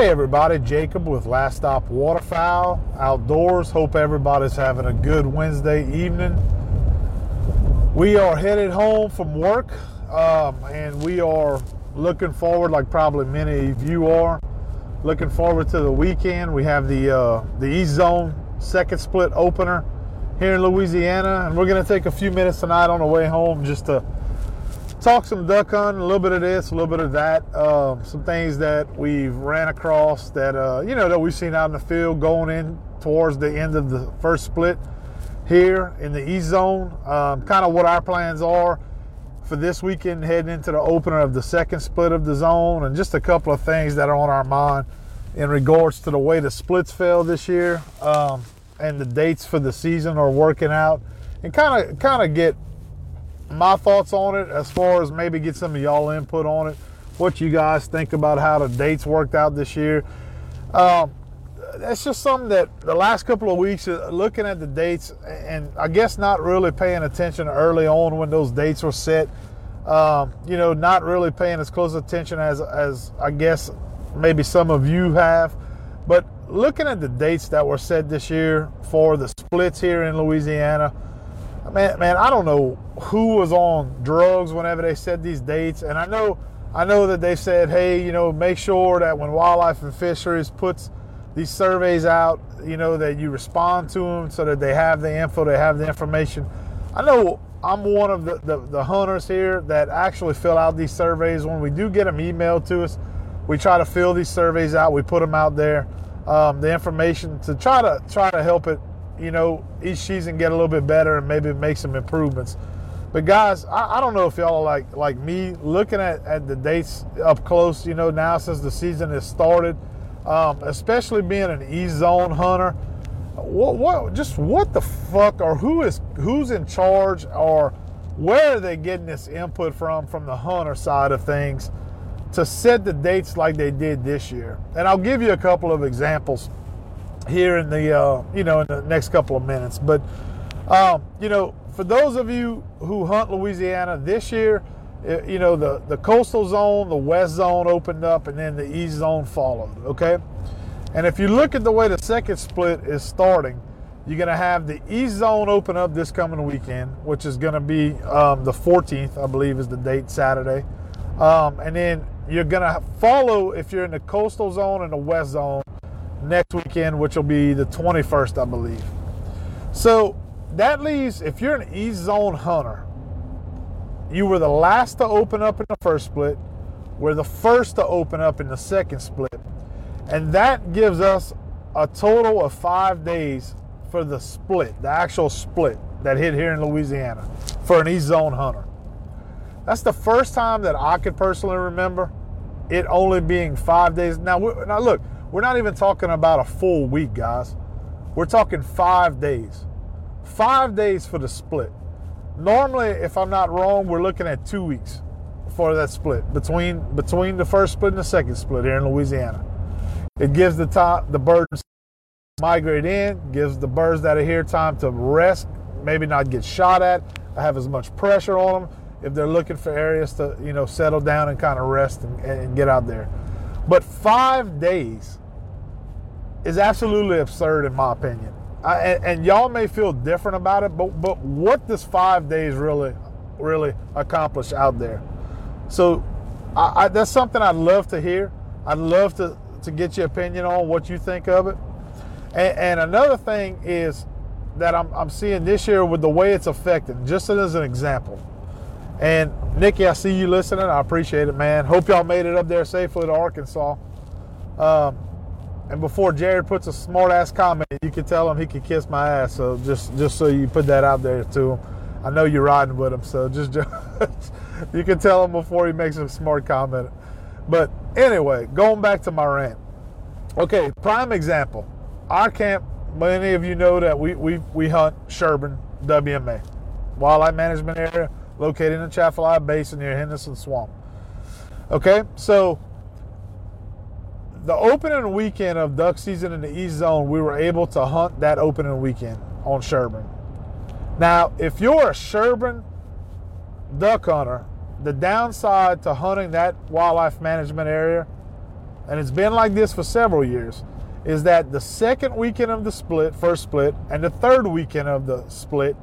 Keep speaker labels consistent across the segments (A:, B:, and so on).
A: Hey everybody, Jacob with Last Stop Waterfowl Outdoors. Hope everybody's having a good Wednesday evening. We are headed home from work um, and we are looking forward, like probably many of you are, looking forward to the weekend. We have the, uh, the East Zone second split opener here in Louisiana, and we're going to take a few minutes tonight on the way home just to talk some duck hunting, a little bit of this, a little bit of that, um, some things that we've ran across that uh, you know that we've seen out in the field going in towards the end of the first split here in the east zone. Um, kind of what our plans are for this weekend, heading into the opener of the second split of the zone, and just a couple of things that are on our mind in regards to the way the splits fell this year um, and the dates for the season are working out, and kind of kind of get my thoughts on it as far as maybe get some of y'all input on it. What you guys think about how the dates worked out this year. Um, that's just something that the last couple of weeks, uh, looking at the dates, and I guess not really paying attention early on when those dates were set. Um, you know, not really paying as close attention as as I guess maybe some of you have. But looking at the dates that were set this year for the splits here in Louisiana, man, man, I don't know who was on drugs whenever they said these dates, and I know, I know that they said, hey, you know, make sure that when Wildlife and Fisheries puts these surveys out, you know, that you respond to them so that they have the info, they have the information. I know I'm one of the, the, the hunters here that actually fill out these surveys. When we do get them emailed to us, we try to fill these surveys out. We put them out there, um, the information to try to try to help it you know, each season get a little bit better and maybe make some improvements. But guys, I, I, don't know if y'all like like me looking at, at the dates up close, you know, now since the season has started, um, especially being an E zone hunter. What, what just what the fuck or who is who's in charge or where are they getting this input from from the hunter side of things to set the dates like they did this year? And I'll give you a couple of examples here in the uh, you know in the next couple of minutes. But um, you know, for those of you who hunt Louisiana this year, eh, you know the the coastal zone, the west zone opened up, and then the east zone followed. Okay, and if you look at the way the second split is starting. You're going to have the East Zone open up this coming weekend, which is going to be um, the 14th, I believe, is the date Saturday. Um, and then you're going to follow, if you're in the coastal zone and the west zone, next weekend, which will be the 21st, I believe. So that leaves, if you're an E zone hunter, you were the last to open up in the first split, we're the first to open up in the second split. And that gives us a total of five days for the split, the actual split that hit here in Louisiana for an E zone hunter. That's the first time that I could personally remember it only being five days. Now, now look, we're not even talking about a full week, guys. We're talking five days. Five days for the split. Normally, if I'm not wrong, we're looking at two weeks for that split between between the first split and the second split here in Louisiana. It gives the top the birds migrate in, gives the birds that are here time to rest, maybe not get shot at, have as much pressure on them if they're looking for areas to you know settle down and kind of rest and, and get out there. But five days is absolutely absurd in my opinion. I, and, and, y'all may feel different about it, but but what does five days really really accomplish out there? So I, I, that's something I'd love to hear. I'd love to to get your opinion on what you think of it. And, and another thing is that I'm, I'm seeing this year with the way it's affecting, just as an example. And Nikki, I see you listening. I appreciate it, man. Hope y'all made it up there safely to Arkansas. Um, and before Jared puts a smart ass comment, you can tell him he can kiss my ass. So just just so you put that out there to him. I know you're riding with him, so just, just you can tell him before he makes a smart comment. But anyway, going back to my rant. Okay, prime example. Our camp, many of you know that we we, we hunt Sherburne WMA, wildlife management area located in the Atchafalaya Basin near Henderson Swamp. Okay, so the opening weekend of duck season in the East Zone, we were able to hunt that opening weekend on Sherburne. Now, if you're a Sherburne duck hunter, the downside to hunting that wildlife management area, and it's been like this for several years, is that the second weekend of the split, first split, and the third weekend of the split,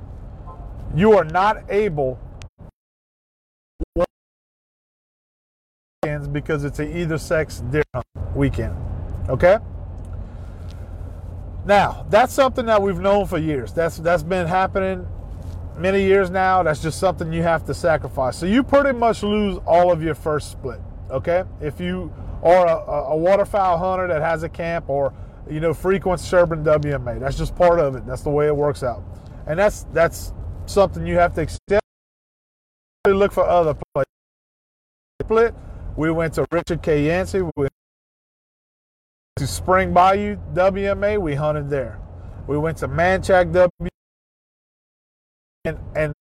A: you are not able because it's an either sex deer weekend. Okay? Now, that's something that we've known for years. That's that's been happening many years now. That's just something you have to sacrifice. So you pretty much lose all of your first split. Okay? If you are a, a waterfowl hunter that has a camp or you know frequent Sherburne WMA, that's just part of it. That's the way it works out, and that's that's something you have to accept. Look for other places. Split. We went to Richard K. Yancey. We to Spring Bayou WMA. We hunted there. We went to Manchac W. And, and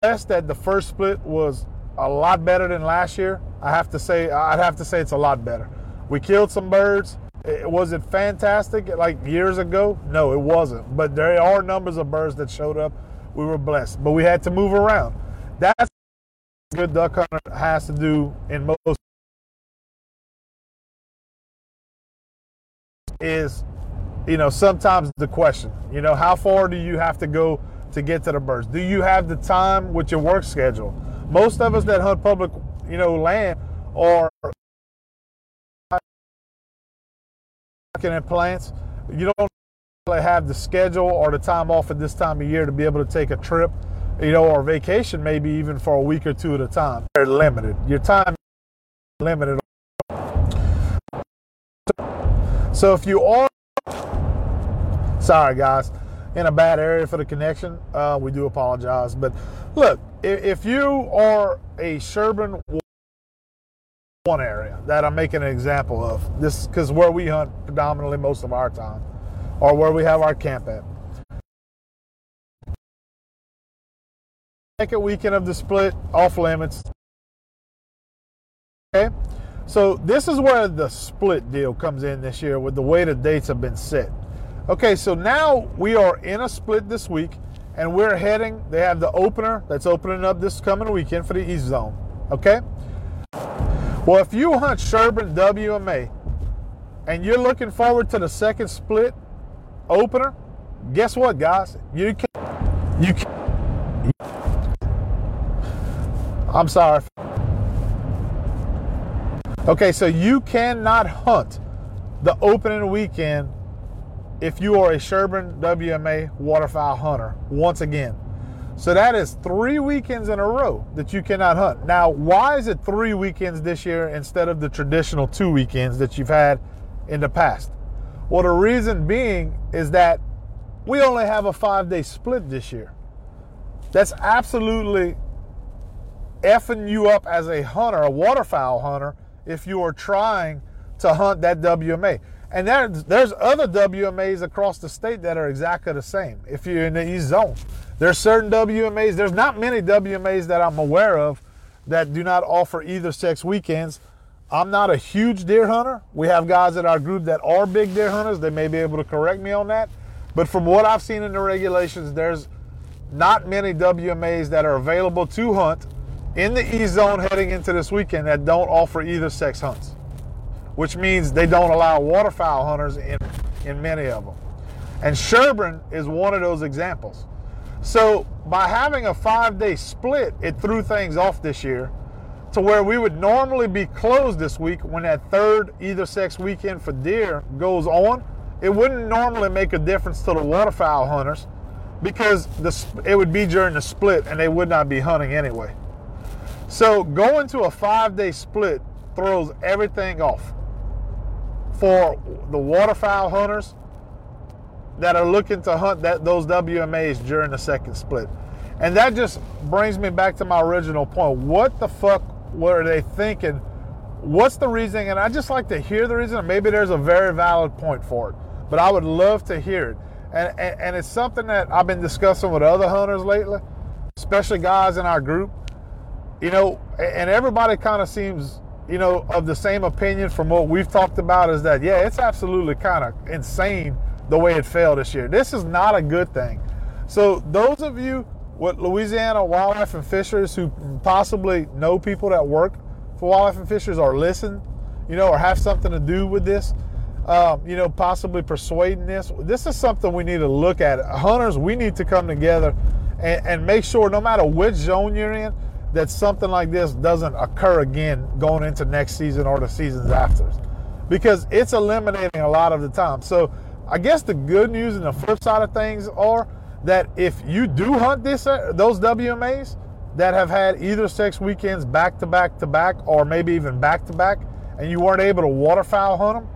A: that the first split was a lot better than last year. I have to say, I'd have to say it's a lot better. We killed some birds. It, was it fantastic like years ago? No, it wasn't. But there are numbers of birds that showed up. We were blessed, but we had to move around. That's good duck hunter has to do in most is, you know, sometimes the question, you know, how far do you have to go to get to the birds? Do you have the time with your work schedule? Most of us that hunt public, you know, land are in plants. You don't have the schedule or the time off at this time of year to be able to take a trip, you know, or vacation maybe even for a week or two at a time. They're limited. Your time limited. So if you are, sorry guys, in a bad area for the connection, uh, we do apologize. But look, if you are a Sherburne one area that I'm making an example of. This because where we hunt predominantly most of our time, or where we have our camp at. Second weekend of the split, off limits. Okay, so this is where the split deal comes in this year with the way the dates have been set. Okay, so now we are in a split this week, and we're heading. They have the opener that's opening up this coming weekend for the East Zone. Okay. Well, if you hunt Sherburne WMA and you're looking forward to the second split opener, guess what, guys? You can. You can. I'm sorry. Okay, so you cannot hunt the opening weekend if you are a Sherburne WMA waterfowl hunter. Once again, so that is three weekends in a row that you cannot hunt. Now, why is it three weekends this year instead of the traditional two weekends that you've had in the past? Well, the reason being is that we only have a five day split this year. That's absolutely effing you up as a hunter, a waterfowl hunter, if you are trying to hunt that WMA. And there's, there's other WMAs across the state that are exactly the same if you're in the East Zone. There's certain WMAs, there's not many WMAs that I'm aware of that do not offer either sex weekends. I'm not a huge deer hunter. We have guys in our group that are big deer hunters. They may be able to correct me on that. But from what I've seen in the regulations, there's not many WMAs that are available to hunt in the E zone heading into this weekend that don't offer either sex hunts, which means they don't allow waterfowl hunters in, in many of them. And Sherburne is one of those examples. So by having a five day split, it threw things off this year to where we would normally be closed this week when that third either sex weekend for deer goes on. It wouldn't normally make a difference to the waterfowl hunters because the, it would be during the split and they would not be hunting anyway. So going to a five day split throws everything off for the waterfowl hunters that are looking to hunt that those WMAs during the second split. And that just brings me back to my original point. What the fuck were they thinking? What's the reason? And I just like to hear the reason. Maybe there's a very valid point for it, but I would love to hear it. And, and, and it's something that I've been discussing with other hunters lately, especially guys in our group. You know, and everybody kind of seems, you know, of the same opinion from what we've talked about is that, yeah, it's absolutely kind of insane the way it fell this year. This is not a good thing. So those of you with Louisiana Wildlife and Fisheries who possibly know people that work for Wildlife and Fisheries or listen, you know, or have something to do with this, um, you know, possibly persuading this. This is something we need to look at. Hunters, we need to come together and, and make sure, no matter which zone you're in, that something like this doesn't occur again going into next season or the seasons after. Because it's eliminating a lot of the time. So I guess the good news and the flip side of things are that if you do hunt this uh, those WMAs that have had either sex weekends back to back to back or maybe even back to back and you weren't able to waterfowl hunt them,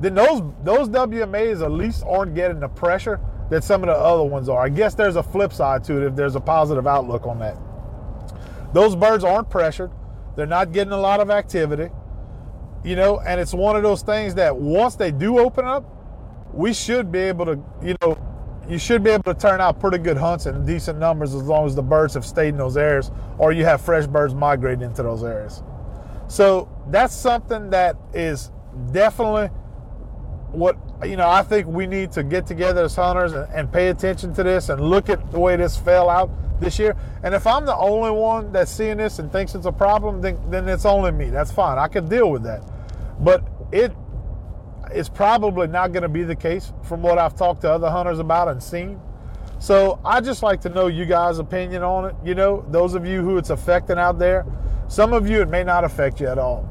A: then those those WMAs at least aren't getting the pressure that some of the other ones are. I guess there's a flip side to it if there's a positive outlook on that. Those birds aren't pressured. They're not getting a lot of activity. You know, and it's one of those things that once they do open up, we should be able to, you know, you should be able to turn out pretty good hunts and decent numbers as long as the birds have stayed in those areas or you have fresh birds migrating into those areas. So that's something that is definitely what you know I think we need to get together as hunters and, and pay attention to this and look at the way this fell out this year. And if I'm the only one that's seeing this and thinks it's a problem, then, then it's only me. That's fine. I can deal with that. But it is probably not going to be the case from what I've talked to other hunters about and seen. So I just like to know you guys' opinion on it. You know, those of you who it's affecting out there. Some of you it may not affect you at all.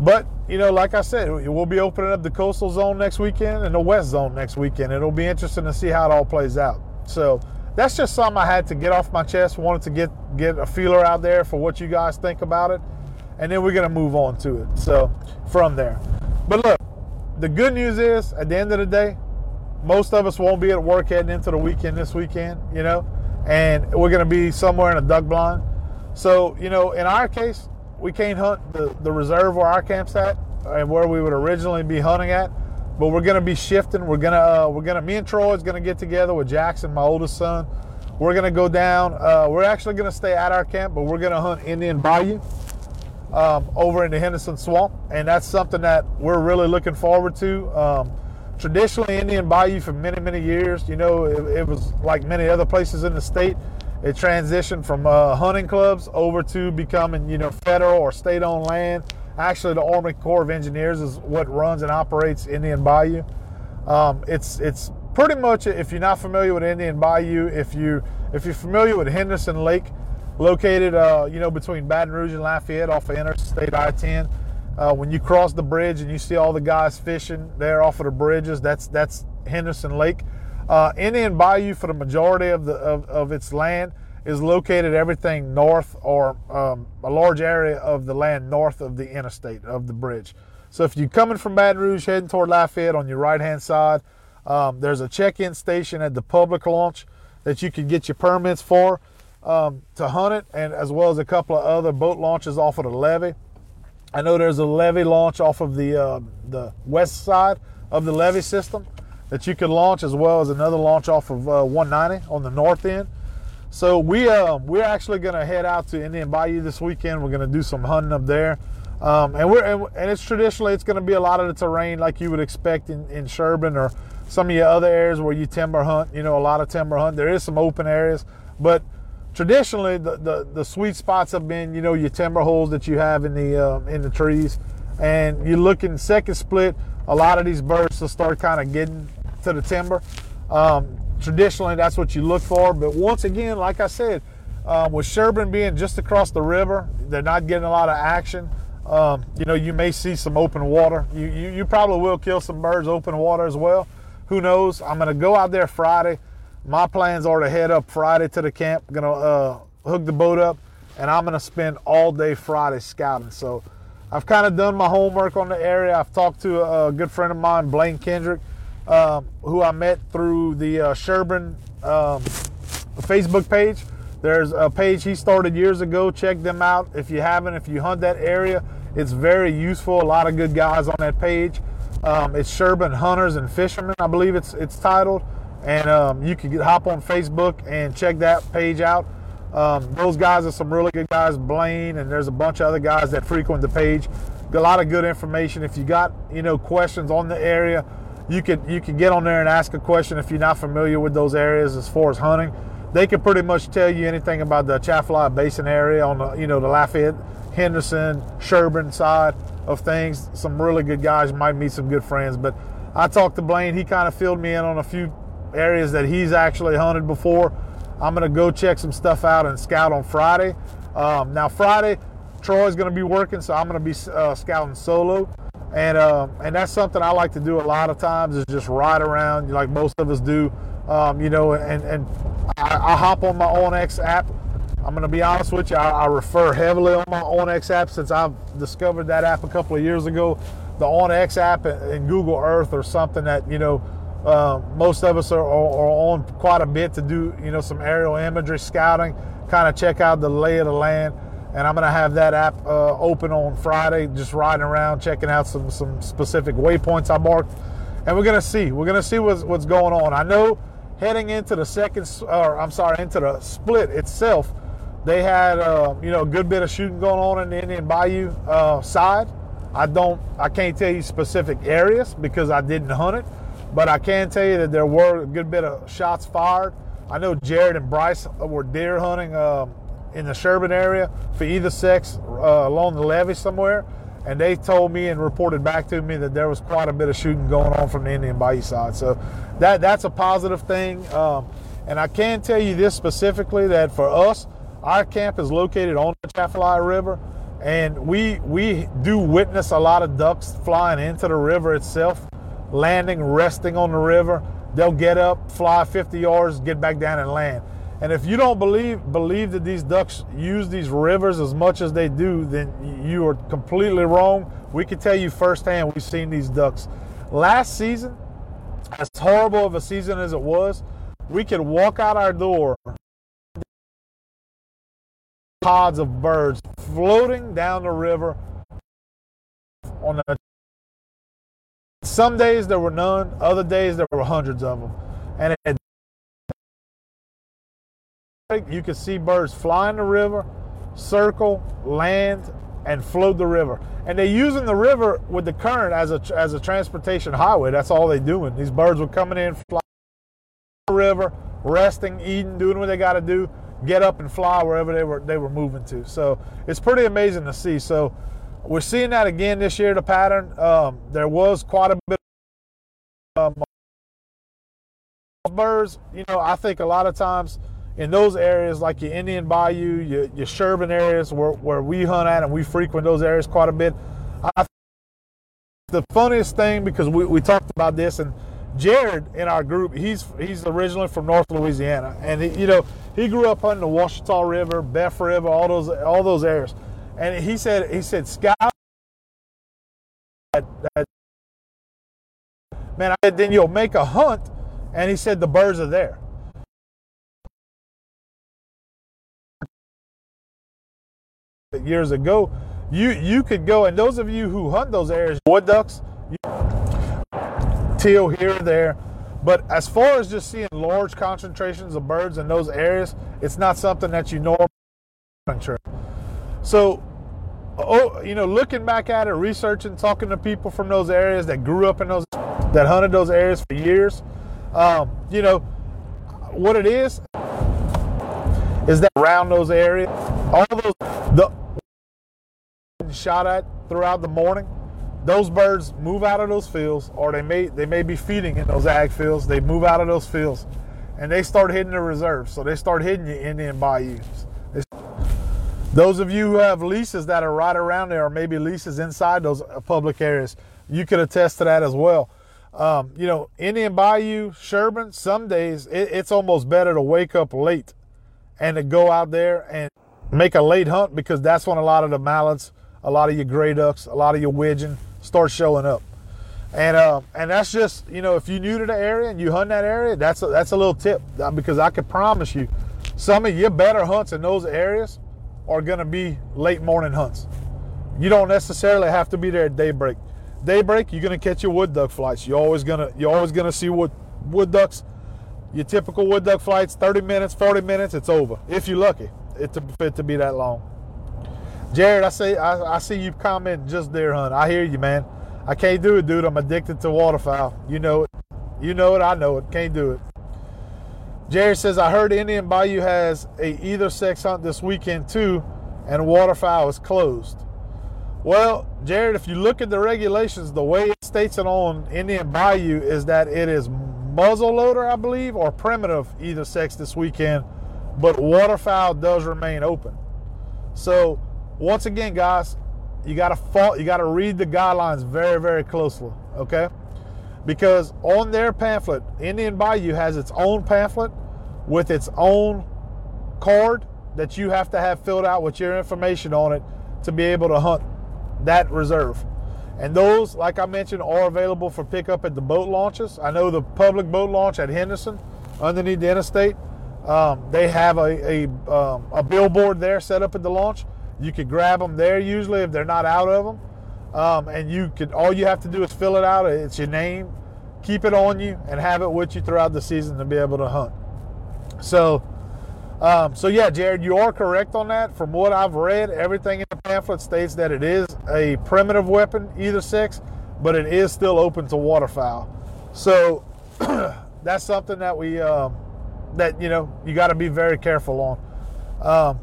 A: But you know, like I said, we'll be opening up the coastal zone next weekend and the west zone next weekend. It'll be interesting to see how it all plays out. So that's just something I had to get off my chest. Wanted to get get a feeler out there for what you guys think about it, and then we're gonna move on to it. So from there, but look, the good news is at the end of the day, most of us won't be at work heading into the weekend this weekend. You know, and we're gonna be somewhere in a duck blind. So you know, in our case, we can't hunt the, the reserve where our camp's at and where we would originally be hunting at but we're gonna be shifting. We're gonna uh, we're gonna me and Troy is gonna get together with Jackson, my oldest son. We're gonna go down. Uh, we're actually gonna stay at our camp, but we're gonna hunt Indian Bayou um, over in the Henderson Swamp, and that's something that we're really looking forward to. Um, traditionally, Indian Bayou for many many years, you know, it, it, was like many other places in the state. It transitioned from uh, hunting clubs over to becoming, you know, federal or state-owned land Actually, the Army Corps of Engineers is what runs and operates Indian Bayou. Um, it's it's pretty much if you're not familiar with Indian Bayou, if you if you're familiar with Henderson Lake, located uh, you know between Baton Rouge and Lafayette off of Interstate I-10. Uh, when you cross the bridge and you see all the guys fishing there off of the bridges, that's that's Henderson Lake. Uh, Indian Bayou, for the majority of the of, of its land, is located everything north or um, a large area of the land north of the interstate of the bridge. So if you're coming from Baton Rouge heading toward Lafayette on your right hand side, um, there's a check-in station at the public launch that you can get your permits for um, to hunt it, and as well as a couple of other boat launches off of the levee. I know there's a levee launch off of the uh, the west side of the levee system that you can launch, as well as another launch off of uh, 190 on the north end. So we uh, we're actually to head out to Indian Bayou this weekend. We're to do some hunting up there, um, and we're and it's traditionally it's to be a lot of the terrain like you would expect in, in Sherburne or some of your other areas where you timber hunt. You know, a lot of timber hunt. There is some open areas, but traditionally the, the, the sweet spots have been you know your timber holes that you have in the uh, in the trees, and you look in second split. A lot of these birds will start kind of getting to the timber. Um, traditionally that's what you look for. But once again, like I said, um, with Sherburne being just across the river, they're not getting a lot of action. Um, you know, you may see some open water. You, you, you probably will kill some birds open water as well. Who knows? I'm going to go out there Friday. My plans are to head up Friday to the camp. Going to uh, hook the boat up, and I'm going to spend all day Friday scouting. So I've kind of done my homework on the area. I've talked to a, a good friend of mine, Blaine Kendrick um, who I met through the uh, Sherburne um, Facebook page. There's a page he started years ago. Check them out if you haven't. If you hunt that area, it's very useful. A lot of good guys on that page. Um, it's Sherburne Hunters and Fishermen, I believe it's it's titled. And um, you can get, hop on Facebook and check that page out. Um, those guys are some really good guys, Blaine, and there's a bunch of other guys that frequent the page. A lot of good information. If you got you know questions on the area, you could you could get on there and ask a question if you're not familiar with those areas as far as hunting. They could pretty much tell you anything about the Atchafalaya Basin area on the you know the Lafayette Henderson, Sherburne side of things. Some really good guys. Might meet some good friends. But I talked to Blaine. He kind of filled me in on a few areas that he's actually hunted before. I'm to go check some stuff out and scout on Friday. Um, now, Friday, Troy's to be working, so I'm to be uh, scouting solo. And, uh, and that's something I like to do a lot of times is just ride around like most of us do, um, you know, and, and I, I hop on my onX app I'm going to be honest with you, I, I, refer heavily on my onX app since I've discovered that app a couple of years ago. The onX app and Google Earth or something that, you know, uh, most of us are, are, on quite a bit to do, you know, some aerial imagery scouting, kind of check out the lay of the land. And I'm to have that app uh, open on Friday, just riding around, checking out some, some specific waypoints I marked. And we're to see. We're to see what's, what's going on. I know heading into the second, or I'm sorry, into the split itself, they had, uh, you know, a good bit of shooting going on in the Indian Bayou uh, side. I don't, I can't tell you specific areas because I didn't hunt it, but I can tell you that there were a good bit of shots fired. I know Jared and Bryce were deer hunting um, in the Sherburne area for either sex uh, along the levee somewhere, and they told me and reported back to me that there was quite a bit of shooting going on from the Indian Bayou side. So that that's a positive thing. Um, and I can tell you this specifically that for us, our camp is located on the Atchafalaya River, and we we do witness a lot of ducks flying into the river itself, landing, resting on the river. They'll get up, fly 50 yards, get back down and land. And if you don't believe believe that these ducks use these rivers as much as they do, then you are completely wrong. We can tell you firsthand we've seen these ducks. Last season, as horrible of a season as it was, we could walk out our door pods of birds floating down the river on the some days there were none other days there were hundreds of them and it, you can see birds fly in the river circle land and float the river and they're using the river with the current as a as a transportation highway that's all they're doing these birds were coming in flying the river resting eating doing what they got to do get up and fly wherever they were they were moving to. So it's pretty amazing to see. So we're seeing that again this year. The pattern um, there was quite a bit. Of, um, birds, you know, I think a lot of times in those areas like your Indian Bayou, your, your areas where, where we hunt at and we frequent those areas quite a bit. I the funniest thing because we, we talked about this and Jared in our group, he's he's originally from North Louisiana, and he, you know he grew up hunting the Ouachita River, Boeuf River, all those all those areas, and he said he said scout. That, that, man, I said then you'll make a hunt, and he said the birds are there. Years ago, you you could go, and those of you who hunt those areas, wood ducks. Teal here or there. But as far as just seeing large concentrations of birds in those areas, it's not something that you normally So, oh, you know, looking back at it, researching, talking to people from those areas that grew up in those, that hunted those areas for years, um, you know, what it is is that around those areas, all those the shot at throughout the morning those birds move out of those fields, or they may they may be feeding in those ag fields. They move out of those fields, and they start hitting the reserves. So they start hitting you in the Indian bayous. Those of you who have leases that are right around there, or maybe leases inside those public areas, you could attest to that as well. Um, you know, Indian Bayou, Sherburne, some days it, it's almost better to wake up late and to go out there and make a late hunt because that's when a lot of the mallards, a lot of your gray ducks, a lot of your widgeon, start showing up. And uh, and that's just you know if you're new to the area and you hunt that area, that's a, that's a little tip uh, because I can promise you, some of your better hunts in those areas are going to be late morning hunts. You don't necessarily have to be there at daybreak. Daybreak, you're going to catch your wood duck flights. You're always to you're always to see wood wood ducks. Your typical wood duck flights, 30 minutes, 40 minutes, it's over. If you're lucky, it to, it to be that long. Jared, I see I, I see you comment just deer hunt. I hear you, man. I can't do it, dude. I'm addicted to waterfowl. You know it. You know it. I know it. Can't do it. Jared says I heard Indian Bayou has a either sex hunt this weekend too, and waterfowl is closed. Well, Jared, if you look at the regulations, the way it states it on Indian Bayou is that it is muzzle loader, I believe, or primitive either sex this weekend, but waterfowl does remain open. So, once again, guys, you got to fall, you got to read the guidelines very, very closely, okay? Because on their pamphlet, Indian Bayou has its own pamphlet with its own card that you have to have filled out with your information on it to be able to hunt that reserve. And those, like I mentioned, are available for pickup at the boat launches. I know the public boat launch at Henderson, underneath the interstate, um, they have a a, um, a, billboard there set up at the launch. You could grab them there usually if they're not out of them, um, and you could all you have to do is fill it out. It's your name, keep it on you, and have it with you throughout the season to be able to hunt. So um, so yeah, Jared, you are correct on that. From what I've read, everything in the pamphlet states that it is a primitive weapon, either sex, but it is still open to waterfowl. So that's something that we um, that you know you got to be very careful on. Um,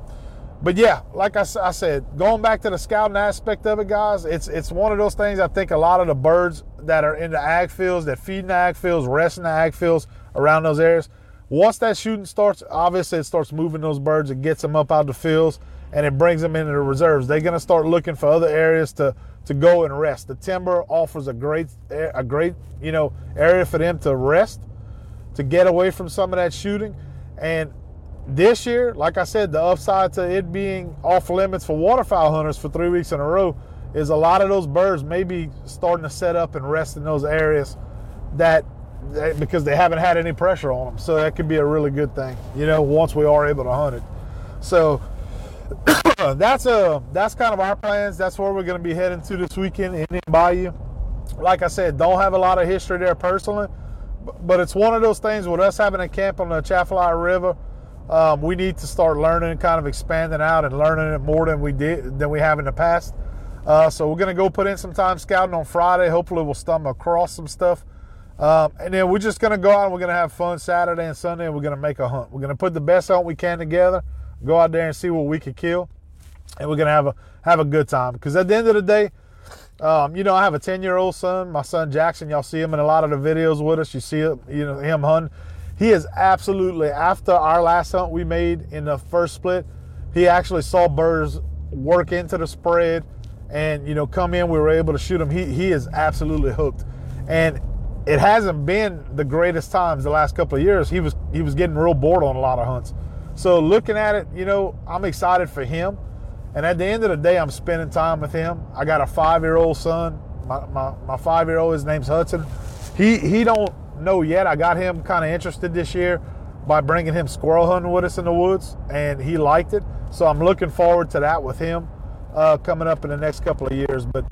A: but yeah, like I, I, said, going back to the scouting aspect of it, guys, it's it's one of those things. I think a lot of the birds that are in the ag fields, that feed in the ag fields, rest in the ag fields around those areas once that shooting starts, obviously it starts moving those birds It gets them up out the fields and it brings them into the reserves. They're going to start looking for other areas to to go and rest. The timber offers a great a great, you know, area for them to rest, to get away from some of that shooting. And this year, like I said, the upside to it being off limits for waterfowl hunters for 3 weeks in a row is a lot of those birds may be starting to set up and rest in those areas that because they haven't had any pressure on them. So that could be a really good thing, you know, once we are able to hunt it. So that's a that's kind of our plans. That's where we're going to be heading to this weekend in Bayou. Like I said, don't have a lot of history there personally, but it's one of those things with us having a camp on the Atchafalaya River. Um, we need to start learning kind of expanding out and learning it more than we did than we have in the past. Uh, so we're going to go put in some time scouting on Friday. Hopefully, we'll stumble across some stuff um, and then we're just going to go out and we're going to have fun Saturday and Sunday and we're going to make a hunt. We're going to put the best hunt we can together, go out there and see what we can kill, and we're going to have a have a good time. Because at the end of the day, um, you know, I have a 10 year old son, my son Jackson. Y'all see him in a lot of the videos with us. You see him, you know him hunting. He is absolutely after our last hunt we made in the first split. He actually saw birds work into the spread and you know come in. We were able to shoot him. He he is absolutely hooked. And it hasn't been the greatest times the last couple of years. He was he was getting real bored on a lot of hunts. So looking at it, you know, I'm excited for him. And at the end of the day, I'm spending time with him. I got a five year old son. My, my, my five year old, his name's Hudson. He he don't know yet. I got him kind of interested this year by bringing him squirrel hunting with us in the woods, and he liked it. So I'm looking forward to that with him uh, coming up in the next couple of years. But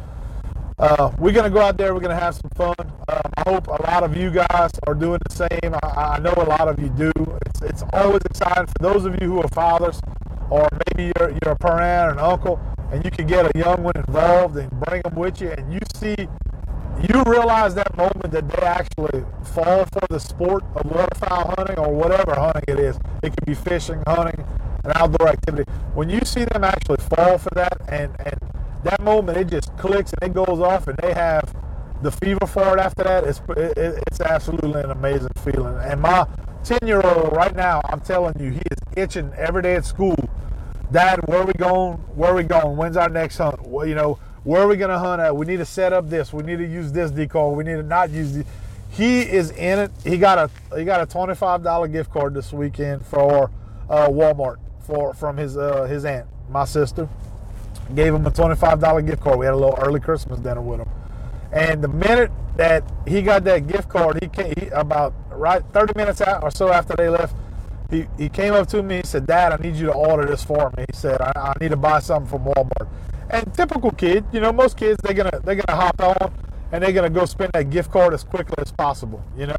A: uh, we're going to go out there. We're going to have some fun. Um, I hope a lot of you guys are doing the same. I, I, know a lot of you do. It's, it's always exciting for those of you who are fathers, or maybe you're, you're a parent or an uncle, and you can get a young one involved and bring them with you, and you see, you realize that moment that they actually fall for the sport of waterfowl hunting or whatever hunting it is. It could be fishing, hunting, an outdoor activity. When you see them actually fall for that and, and that moment it just clicks and it goes off and they have the fever for it after that. It's it, it's absolutely an amazing feeling. And my 10 year old right now i'm telling you he is itching every day at school. Dad where are we going? Where are we going? When's our next hunt? Well, you know where are we going to hunt at? We need to set up this. We need to use this decoy. We need to not use the he is in it. He got a he got a $25 gift card this weekend for uh, walmart for from his uh, his aunt my sister gave him a $25 gift card. We had a little early Christmas dinner with him. And the minute that he got that gift card, he came he, about right 30 minutes out or so after they left. He, he came up to me. He said, "Dad, I need you to order this for me." He said, "I, I need to buy something from Walmart." And typical kid, you know, most kids they're gonna they're gonna hop on and they're gonna go spend that gift card as quickly as possible, you know.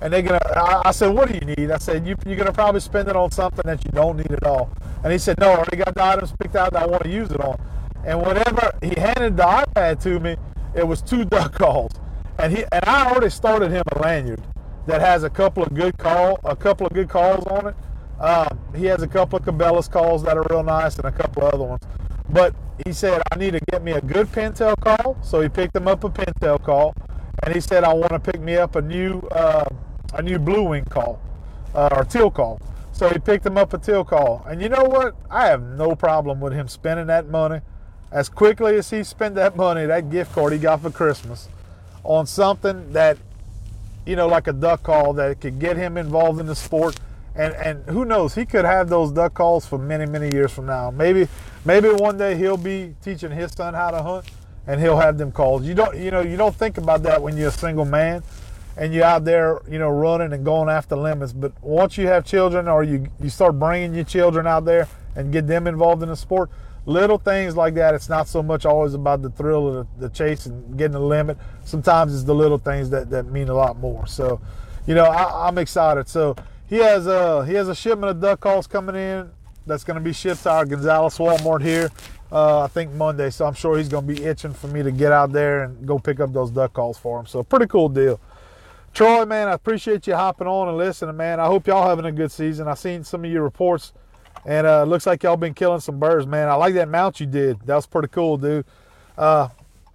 A: And they're gonna. I, I said, "What do you need?" I said, you, "You're gonna probably spend it on something that you don't need at all." And he said, "No, I already got the items picked out that I want to use it on." And whenever he handed the iPad to me, it was two duck calls, and he and I already started him a lanyard that has a couple of good call, a couple of good calls on it. Um, he has a couple of Cabela's calls that are real nice and a couple of other ones. But he said, I need to get me a good pintail call. So he picked him up a pintail call. And he said, I want to pick me up a new uh, a new blue wing call uh, or teal call. So he picked him up a teal call. And you know what? I have no problem with him spending that money as quickly as he spent that money, that gift card he got for Christmas, on something that, you know, like a duck call that could get him involved in the sport. And, and who knows, he could have those duck calls for many, many years from now. Maybe maybe one day he'll be teaching his son how to hunt and he'll have them calls. You don't you know, you don't think about that when you're a single man and you're out there, you know, running and going after limits. But once you have children or you, you start bringing your children out there and get them involved in the sport, little things like that. It's not so much always about the thrill of the, the chase and getting the limit. Sometimes it's the little things that, that mean a lot more. So, you know, I, am excited. So he has a he has a shipment of duck calls coming in that's going to be shipped to our Gonzales Walmart here. Uh, I think Monday. So I'm sure he's going to be itching for me to get out there and go pick up those duck calls for him. So pretty cool deal. Troy, man, I appreciate you hopping on and listening, man. I hope y'all having a good season. I seen some of your reports and uh, looks like y'all been killing some birds, man. I like that mount you did. That was pretty cool, dude. Uh,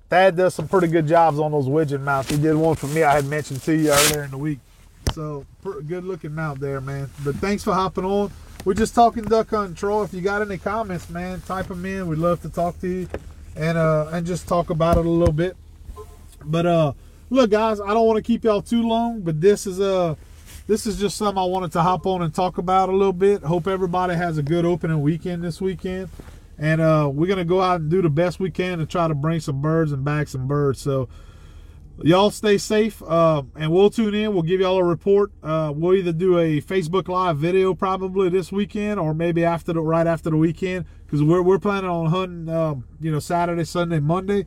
A: Thad does some pretty good jobs on those widgeon mounts. He did one for me I had mentioned to you earlier in the week. So, good looking mount there, man. But thanks for hopping on. We're just talking duck hunting, Troy. If you got any comments, man, type them in. We'd love to talk to you and uh, and just talk about it a little bit. But uh, look, guys, I don't want to keep y'all too long, but this is a uh, this is just something I wanted to hop on and talk about a little bit. Hope everybody has a good opening weekend this weekend. And uh, we're going to go out and do the best we can to try to bring some birds and bag some birds. So, y'all stay safe uh, and we'll tune in. We'll give y'all a report. Uh, we'll either do a Facebook Live video probably this weekend or maybe after the right after the weekend because we're, we're planning on hunting, um, you know, Saturday, Sunday, Monday.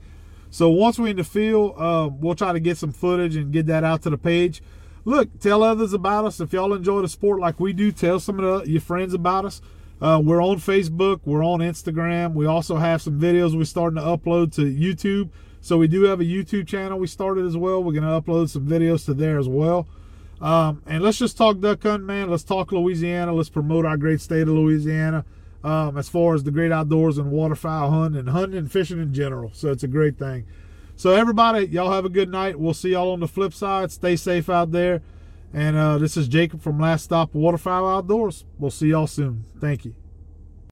A: So, once we're in the field, uh, we'll try to get some footage and get that out to the page look, tell others about us. If y'all enjoy the sport like we do, tell some of the, your friends about us. Uh, we're on Facebook, we're on Instagram. We also have some videos we're starting to upload to YouTube. So we do have a YouTube channel we started as well. We're going to upload some videos to there as well. Um, and let's just talk duck hunting, man. Let's talk Louisiana. Let's promote our great state of Louisiana um, as far as the great outdoors and waterfowl hunting and hunting and fishing in general. So it's a great thing. So everybody, y'all have a good night. We'll see y'all on the flip side. Stay safe out there. And uh, this is Jacob from Last Stop Waterfowl Outdoors. We'll see y'all soon. Thank you.